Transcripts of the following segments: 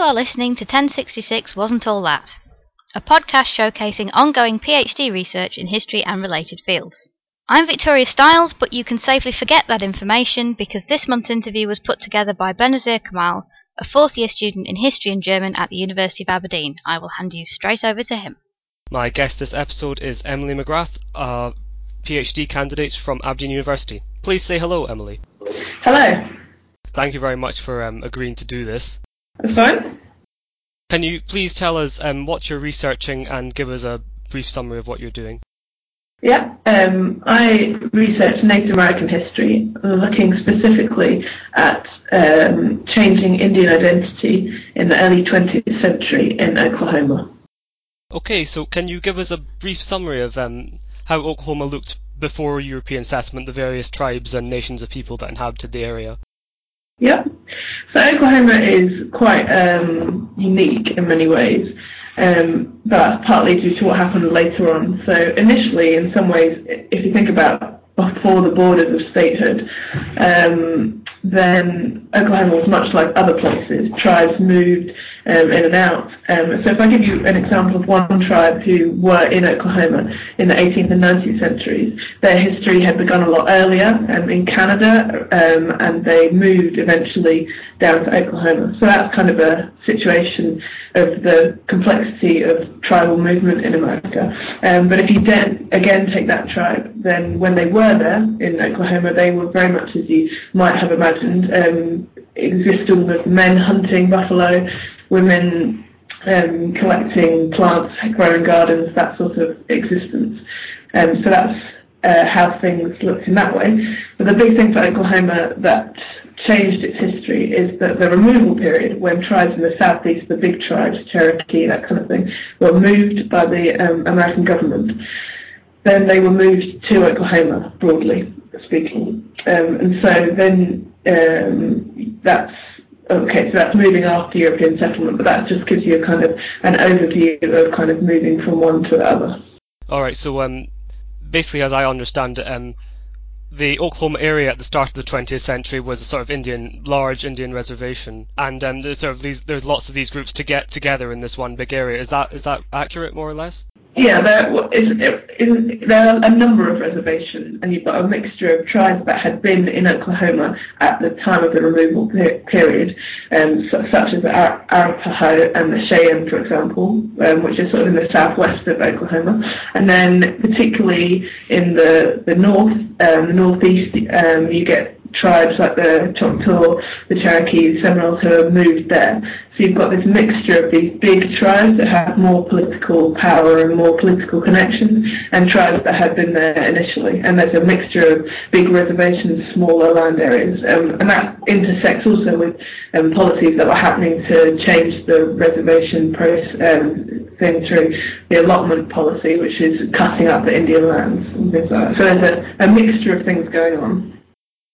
You are listening to 1066 Wasn't All That, a podcast showcasing ongoing PhD research in history and related fields. I'm Victoria Stiles, but you can safely forget that information because this month's interview was put together by Benazir Kamal, a fourth year student in history and German at the University of Aberdeen. I will hand you straight over to him. My guest this episode is Emily McGrath, a PhD candidate from Aberdeen University. Please say hello, Emily. Hello. Thank you very much for um, agreeing to do this. That's fine. Can you please tell us um, what you're researching and give us a brief summary of what you're doing? Yeah, um, I research Native American history, looking specifically at um, changing Indian identity in the early 20th century in Oklahoma. Okay, so can you give us a brief summary of um, how Oklahoma looked before European settlement, the various tribes and nations of people that inhabited the area? Yeah. So Oklahoma is quite um, unique in many ways, um, but partly due to what happened later on. So initially, in some ways, if you think about before the borders of statehood, um, then Oklahoma was much like other places. Tribes moved um, in and out. Um, so if I give you an example of one tribe who were in Oklahoma in the 18th and 19th centuries, their history had begun a lot earlier um, in Canada, um, and they moved eventually down to Oklahoma. So that's kind of a situation of the complexity of tribal movement in America. Um, but if you then again take that tribe, then when they were there in Oklahoma, they were very much as you might have imagined, um, existing with men hunting buffalo, women um, collecting plants, growing gardens, that sort of existence. Um, so that's uh, how things looked in that way. But the big thing for Oklahoma that changed its history is that the removal period when tribes in the southeast, the big tribes, Cherokee, that kind of thing, were moved by the um, American government, then they were moved to Oklahoma, broadly speaking. Um, and so then um, that's okay, so that's moving after European settlement, but that just gives you a kind of an overview of kind of moving from one to the other. All right, so um, basically, as I understand it, um, the Oklahoma area at the start of the 20th century was a sort of Indian, large Indian reservation, and um, there's sort of these, there's lots of these groups to get together in this one big area. Is that is that accurate, more or less? Yeah, there, is, there are a number of reservations, and you've got a mixture of tribes that had been in Oklahoma at the time of the removal period, um, such as the Arapaho and the Cheyenne, for example, um, which is sort of in the southwest of Oklahoma, and then particularly in the the north, um, the northeast, um, you get tribes like the Choctaw, the Cherokee, Seminoles who have moved there. So you've got this mixture of these big tribes that have more political power and more political connections and tribes that have been there initially. And there's a mixture of big reservations, smaller land areas. Um, and that intersects also with um, policies that were happening to change the reservation process um, thing through the allotment policy, which is cutting up the Indian lands and things like that. So there's a, a mixture of things going on.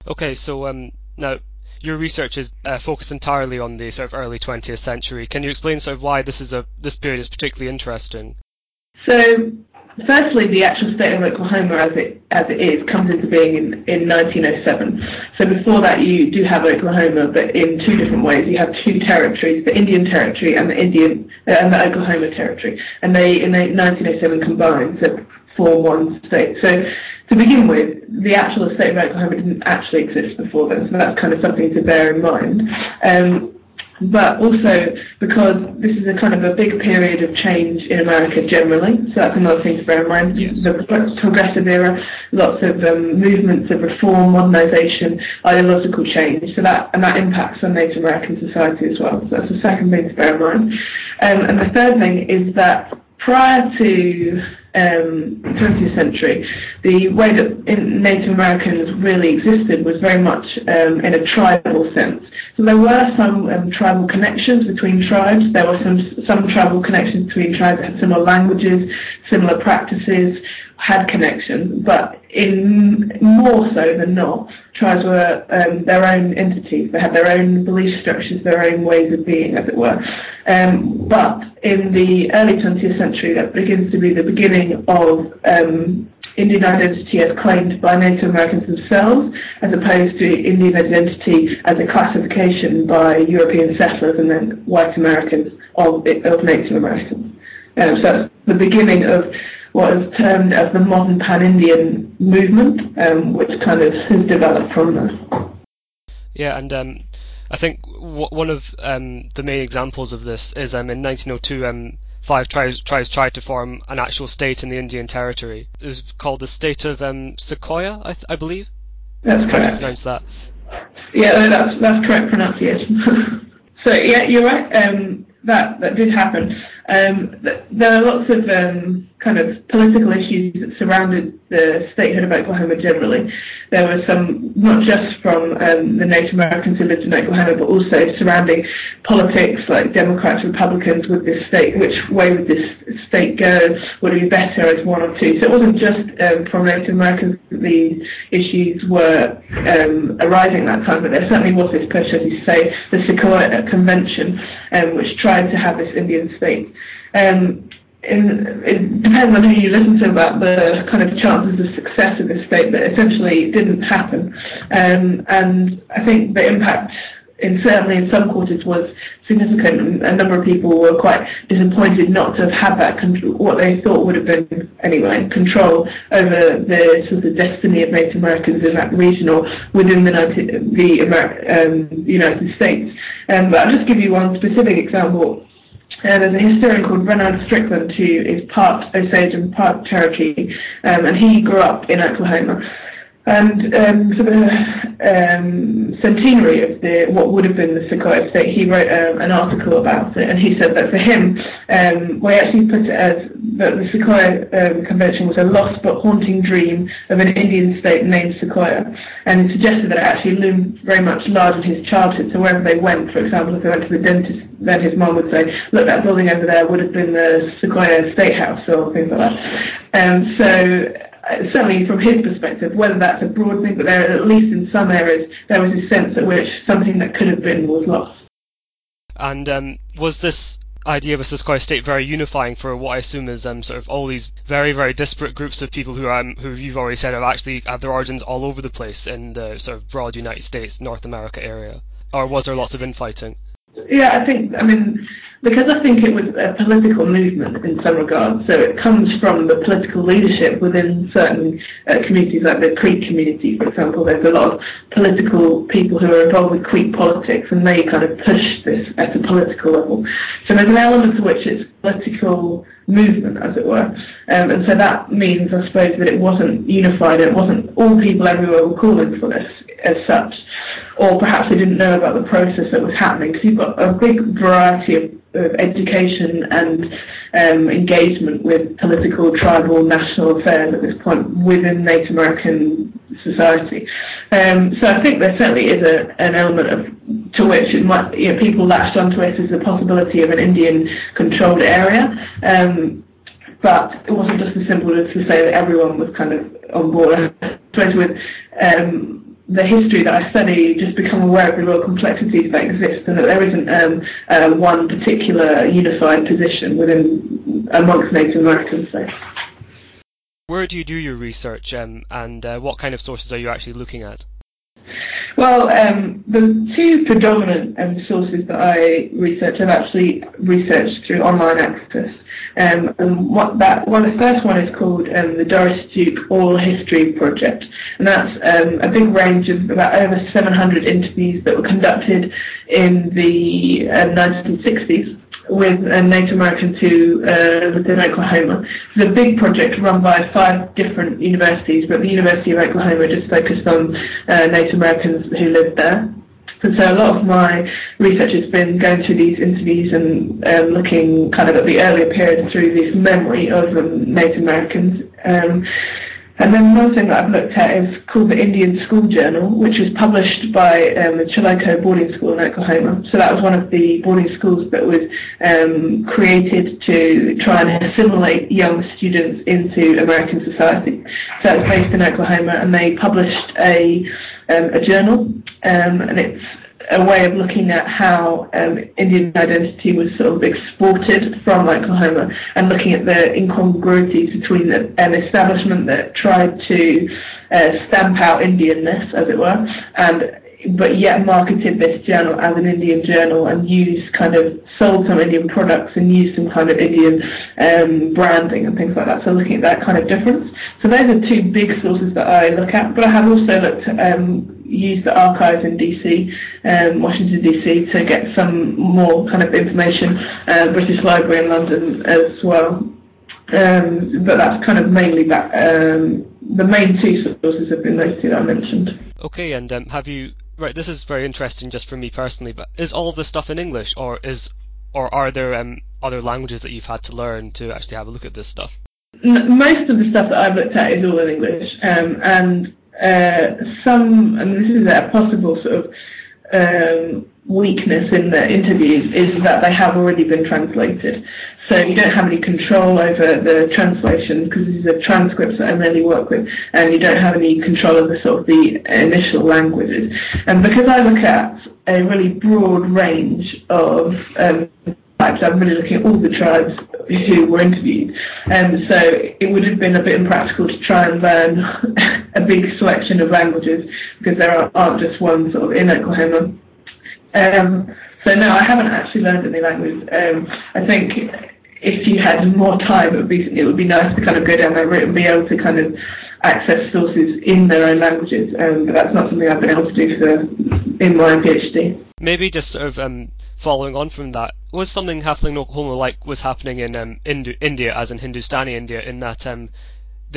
Okay, so um, now your research is uh, focused entirely on the sort of early 20th century. Can you explain sort of why this is a this period is particularly interesting? So, firstly, the actual state of Oklahoma as it as it is comes into being in, in 1907. So before that, you do have Oklahoma, but in two different ways. You have two territories: the Indian Territory and the Indian uh, and the Oklahoma Territory, and they in 1907 combined to form one state. So to begin with, the actual state of Oklahoma didn't actually exist before then, so that's kind of something to bear in mind. Um, but also because this is a kind of a big period of change in America generally, so that's another thing to bear in mind. Yes. The progressive era, lots of um, movements of reform, modernisation, ideological change, so that and that impacts on Native American society as well. So that's the second thing to bear in mind. Um, and the third thing is that prior to 20th century, the way that Native Americans really existed was very much um, in a tribal sense. So there were some um, tribal connections between tribes. There were some some tribal connections between tribes that had similar languages, similar practices, had connections, but in more so than not, tribes were um, their own entities. They had their own belief structures, their own ways of being, as it were. Um, but in the early 20th century, that begins to be the beginning of um, Indian identity as claimed by Native Americans themselves, as opposed to Indian identity as a classification by European settlers and then white Americans of, of Native Americans. Um, so that's the beginning of what is termed as the modern pan-Indian movement, um, which kind of has developed from there. Yeah, and um, I think w- one of um, the main examples of this is um, in 1902, um, five tribes, tribes tried to form an actual state in the Indian Territory. It was called the state of um, Sequoyah, I, th- I believe. That's How do you correct. pronounce that? Yeah, that's that's correct pronunciation. so yeah, you're right. Um, that that did happen. Um, th- there are lots of um, kind of political issues that surrounded the statehood of Oklahoma generally. There were some, not just from um, the Native Americans who lived in Oklahoma, but also surrounding politics like Democrats, Republicans with this state, which way would this state go? Would it be better as one or two? So it wasn't just um, from Native Americans that these issues were um, arising at that time, but there certainly was this push, as you say, the Sequoyah Convention, um, which tried to have this Indian state. Um, it depends on who you listen to about the kind of chances of success of this state, but essentially it didn't happen. Um, and I think the impact in certainly in some quarters was significant. A number of people were quite disappointed not to have had that control, what they thought would have been anyway control over the sort of destiny of Native Americans in that region or within the, the Amer- um, United States. Um, but I'll just give you one specific example. Uh, there's a historian called Rennard Strickland who is part Osage and part Cherokee, um, and he grew up in Oklahoma. And um, for the um, centenary of the what would have been the Sequoyah State, he wrote um, an article about it, and he said that for him, um, we actually put it as that the Sequoyah um, Convention was a lost but haunting dream of an Indian state named Sequoyah, and he suggested that it actually loomed very much large in his childhood. So wherever they went, for example, if they went to the dentist, then his mom would say, "Look, that building over there would have been the Sequoyah State House," or things like that. Um, so certainly from his perspective, whether that's a broad thing, but there, at least in some areas, there was a sense at which something that could have been was lost. And um, was this idea of a Sequoyah state very unifying for what I assume is um, sort of all these very, very disparate groups of people who, um, who you've already said have actually had their origins all over the place in the sort of broad United States, North America area? Or was there lots of infighting? Yeah, I think, I mean, because I think it was a political movement in some regards, so it comes from the political leadership within certain uh, communities, like the Creek community, for example. There's a lot of political people who are involved with Creek politics, and they kind of push this at a political level. So there's an element to which it's political movement, as it were. Um, and so that means, I suppose, that it wasn't unified, it wasn't all people everywhere were calling for this as such, or perhaps they didn't know about the process that was happening, because you've got a big variety of, of education and um, engagement with political, tribal, national affairs at this point within Native American society. Um, so I think there certainly is a, an element of to which might, you know, people latched onto it as the possibility of an Indian-controlled area. Um, but it wasn't just as simple as to say that everyone was kind of on board. With um, the history that I study, just become aware of the real complexities that exist and that there isn't um, uh, one particular unified position within amongst Native Americans. So. Where do you do your research um, and uh, what kind of sources are you actually looking at? Well, um, the two predominant um, sources that I research, I've actually researched through online access. Um, and what that one, the first one is called um, the Doris Duke Oral History Project, and that's um, a big range of about over 700 interviews that were conducted in the uh, 1960s with uh, Native Americans who uh, lived in Oklahoma. It's a big project run by five different universities, but the University of Oklahoma just focused on uh, Native Americans who lived there. And so a lot of my research has been going through these interviews and um, looking kind of at the earlier period through this memory of Native Americans. Um, and then one thing that I've looked at is called the Indian School Journal, which was published by um, the Chilocco Boarding School in Oklahoma. So that was one of the boarding schools that was um, created to try and assimilate young students into American society. So it's based in Oklahoma, and they published a um, a journal, um, and it's a way of looking at how um, Indian identity was sort of exported from Oklahoma and looking at the incongruities between the, an establishment that tried to uh, stamp out Indianness, as it were, and but yet marketed this journal as an Indian journal and used kind of sold some Indian products and used some kind of Indian um, branding and things like that. So looking at that kind of difference. So those are two big sources that I look at. But I have also looked um, used the archives in DC, um, Washington DC, to get some more kind of information. Uh, British Library in London as well. Um, but that's kind of mainly that. Um, the main two sources have been those two that I mentioned. Okay, and um, have you right? This is very interesting just for me personally. But is all this stuff in English, or is or are there um, other languages that you've had to learn to actually have a look at this stuff? Most of the stuff that I've looked at is all in English, um, and uh, some, and this is a possible sort of um, weakness in the interviews, is that they have already been translated. So you don't have any control over the translation because these are transcripts that I mainly work with, and you don't have any control over sort of the initial languages. And because I look at a really broad range of um, types, I'm really looking at all the tribes who were interviewed. Um, so it would have been a bit impractical to try and learn a big selection of languages because there aren't just one sort of in Oklahoma. Um, so no, I haven't actually learned any language. Um, I think if you had more time, it would be it would be nice to kind of go down that route and be able to kind of access sources in their own languages. Um, that's not something I've been able to do for in my PhD. Maybe just sort of um, following on from that, was something happening in Oklahoma like was happening in um, India, as in Hindustani India, in that um,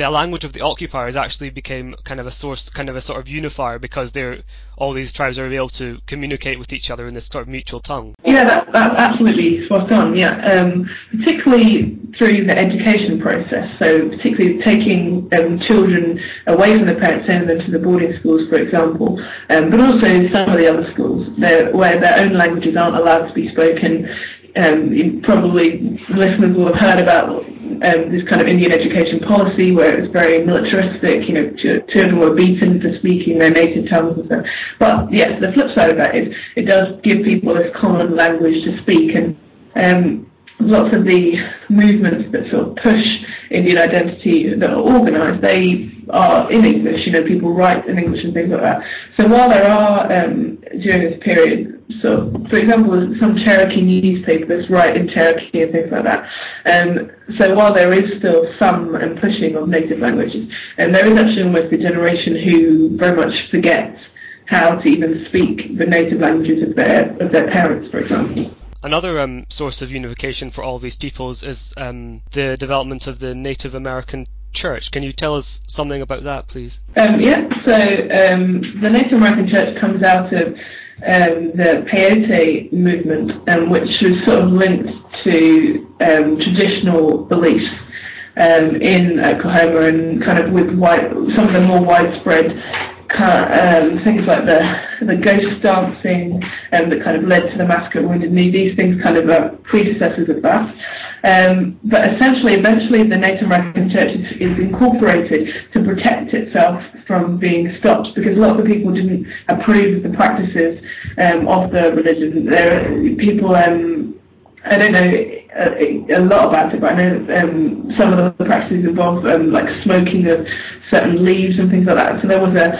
the language of the occupiers actually became kind of a source, kind of a sort of unifier because they're all these tribes are able to communicate with each other in this sort of mutual tongue. Yeah, that, that's absolutely spot on. Yeah, um, particularly through the education process. So particularly taking um, children away from the parents, sending them to the boarding schools, for example, um, but also some of the other schools where their own languages aren't allowed to be spoken. Um, probably listeners will have heard about um, this kind of Indian education policy where it was very militaristic, you know, children were beaten for speaking their native tongues and stuff. But yes, the flip side of that is it does give people this common language to speak and um, lots of the movements that sort of push Indian identity that are organised, they are in English, you know, people write in English and things like that. So while there are, um, during this period, so for example, some Cherokee newspapers write in Cherokee and things like that. Um, so while there is still some pushing of native languages, and there is actually almost a generation who very much forgets how to even speak the native languages of their of their parents, for example. Another um, source of unification for all these peoples is um, the development of the Native American Church. Can you tell us something about that, please? Um, yeah, so um, the Native American Church comes out of um, the peyote movement, um, which was sort of linked to traditional beliefs in Oklahoma and kind of with white, some of the more widespread um, things like the the ghost dancing um, that kind of led to the massacre of Wounded Knee. These things kind of are predecessors of that. Um, but essentially, eventually, the Native American Church is, is, incorporated to protect itself from being stopped because a lot of the people didn't approve of the practices um, of the religion. There, people. Um, I don't know a, a, lot about it, but I know um, some of the practices involve um, like smoking of certain leaves and things like that. So there was a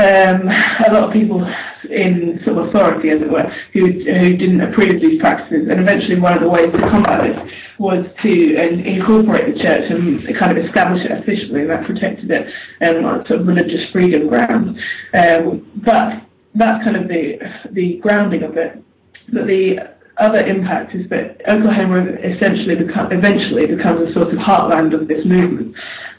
um, a lot of people in sort of authority, as it were, who who didn't approve of these practices. And eventually, one of the ways to combat this was to uh, incorporate the church and kind of establish it officially, and that protected it um, on sort of religious freedom grounds. Um, but that's kind of the the grounding of it. But the other impact is that Oklahoma essentially become, eventually becomes a sort of heartland of this movement.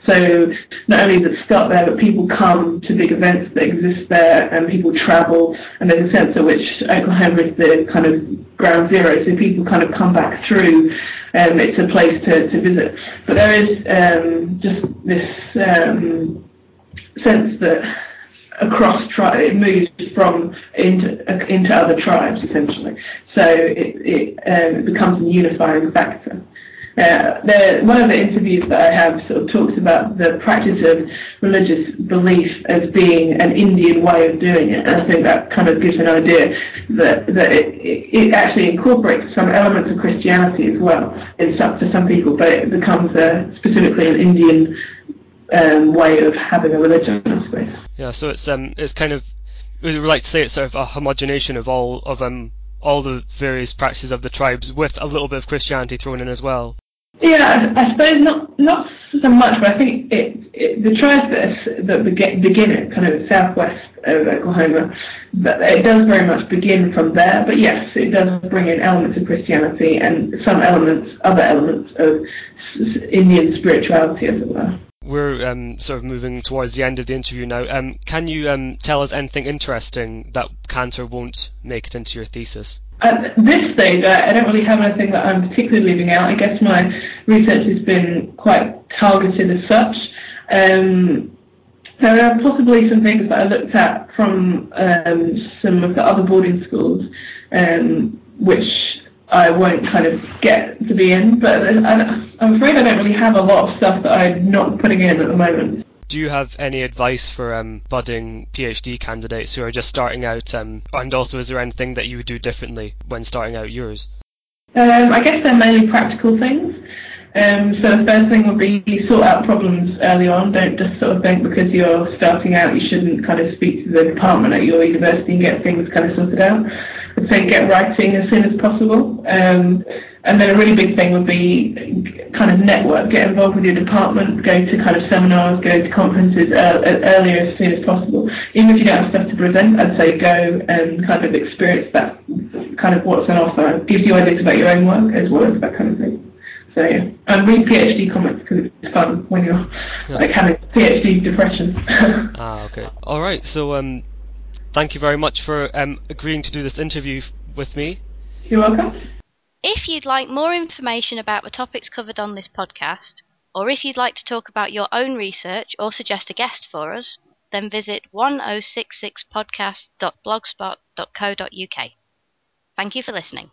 So not only does it start there, but people come to big events that exist there, and people travel, and there's a sense at which Oklahoma is the kind of ground zero. So people kind of come back through. Um, it's a place to, to visit. But there is um, just this um, sense that across tri- it moves from into into other tribes essentially. So it it, um, it becomes a unifying factor. Uh, the, one of the interviews that I have sort of talks about the practice of religious belief as being an Indian way of doing it, and I think that kind of gives an idea that, that it, it actually incorporates some elements of Christianity as well in some, for some people, but it becomes a, specifically an Indian um, way of having a religion, I suppose. Yeah, so it's um, it's kind of we would like to say it's sort of a homogenation of all of um all the various practices of the tribes with a little bit of Christianity thrown in as well. Yeah, I, suppose not not so much, but I think it, it the tribes that, that begin, it kind of southwest of Oklahoma, but it does very much begin from there. But yes, it does bring in elements of Christianity and some elements, other elements of Indian spirituality as well. We're um, sort of moving towards the end of the interview now. Um, can you um, tell us anything interesting that Cantor won't make it into your thesis? At this stage, I, don't really have anything that I'm particularly leaving out. I guess my research has been quite targeted as such. Um, there are possibly some things that I looked at from um, some of the other boarding schools, um, which I won't kind of get to be in, but I'm afraid I don't really have a lot of stuff that I'm not putting in at the moment. Do you have any advice for um, budding PhD candidates who are just starting out? Um, and also, is there anything that you would do differently when starting out yours? Um, I guess they're mainly practical things. Um, so the first thing would be sort out problems early on. Don't just sort of think because you're starting out you shouldn't kind of speak to the department at your university and get things kind of sorted out. I'd say get writing as soon as possible. Um, and then a really big thing would be kind of network, get involved with your department, go to kind of seminars, go to conferences uh, earlier as soon as possible. Even if you don't have stuff to present, I'd say go and kind of experience that kind of what's on offer. Gives you ideas about your own work as well as that kind of thing. So yeah, and read PhD Comics because it's fun when you're yeah. like having PhD depression. ah, okay. All right. So um, thank you very much for um agreeing to do this interview with me. You're welcome. If you'd like more information about the topics covered on this podcast, or if you'd like to talk about your own research or suggest a guest for us, then visit 1066podcast.blogspot.co.uk. Thank you for listening.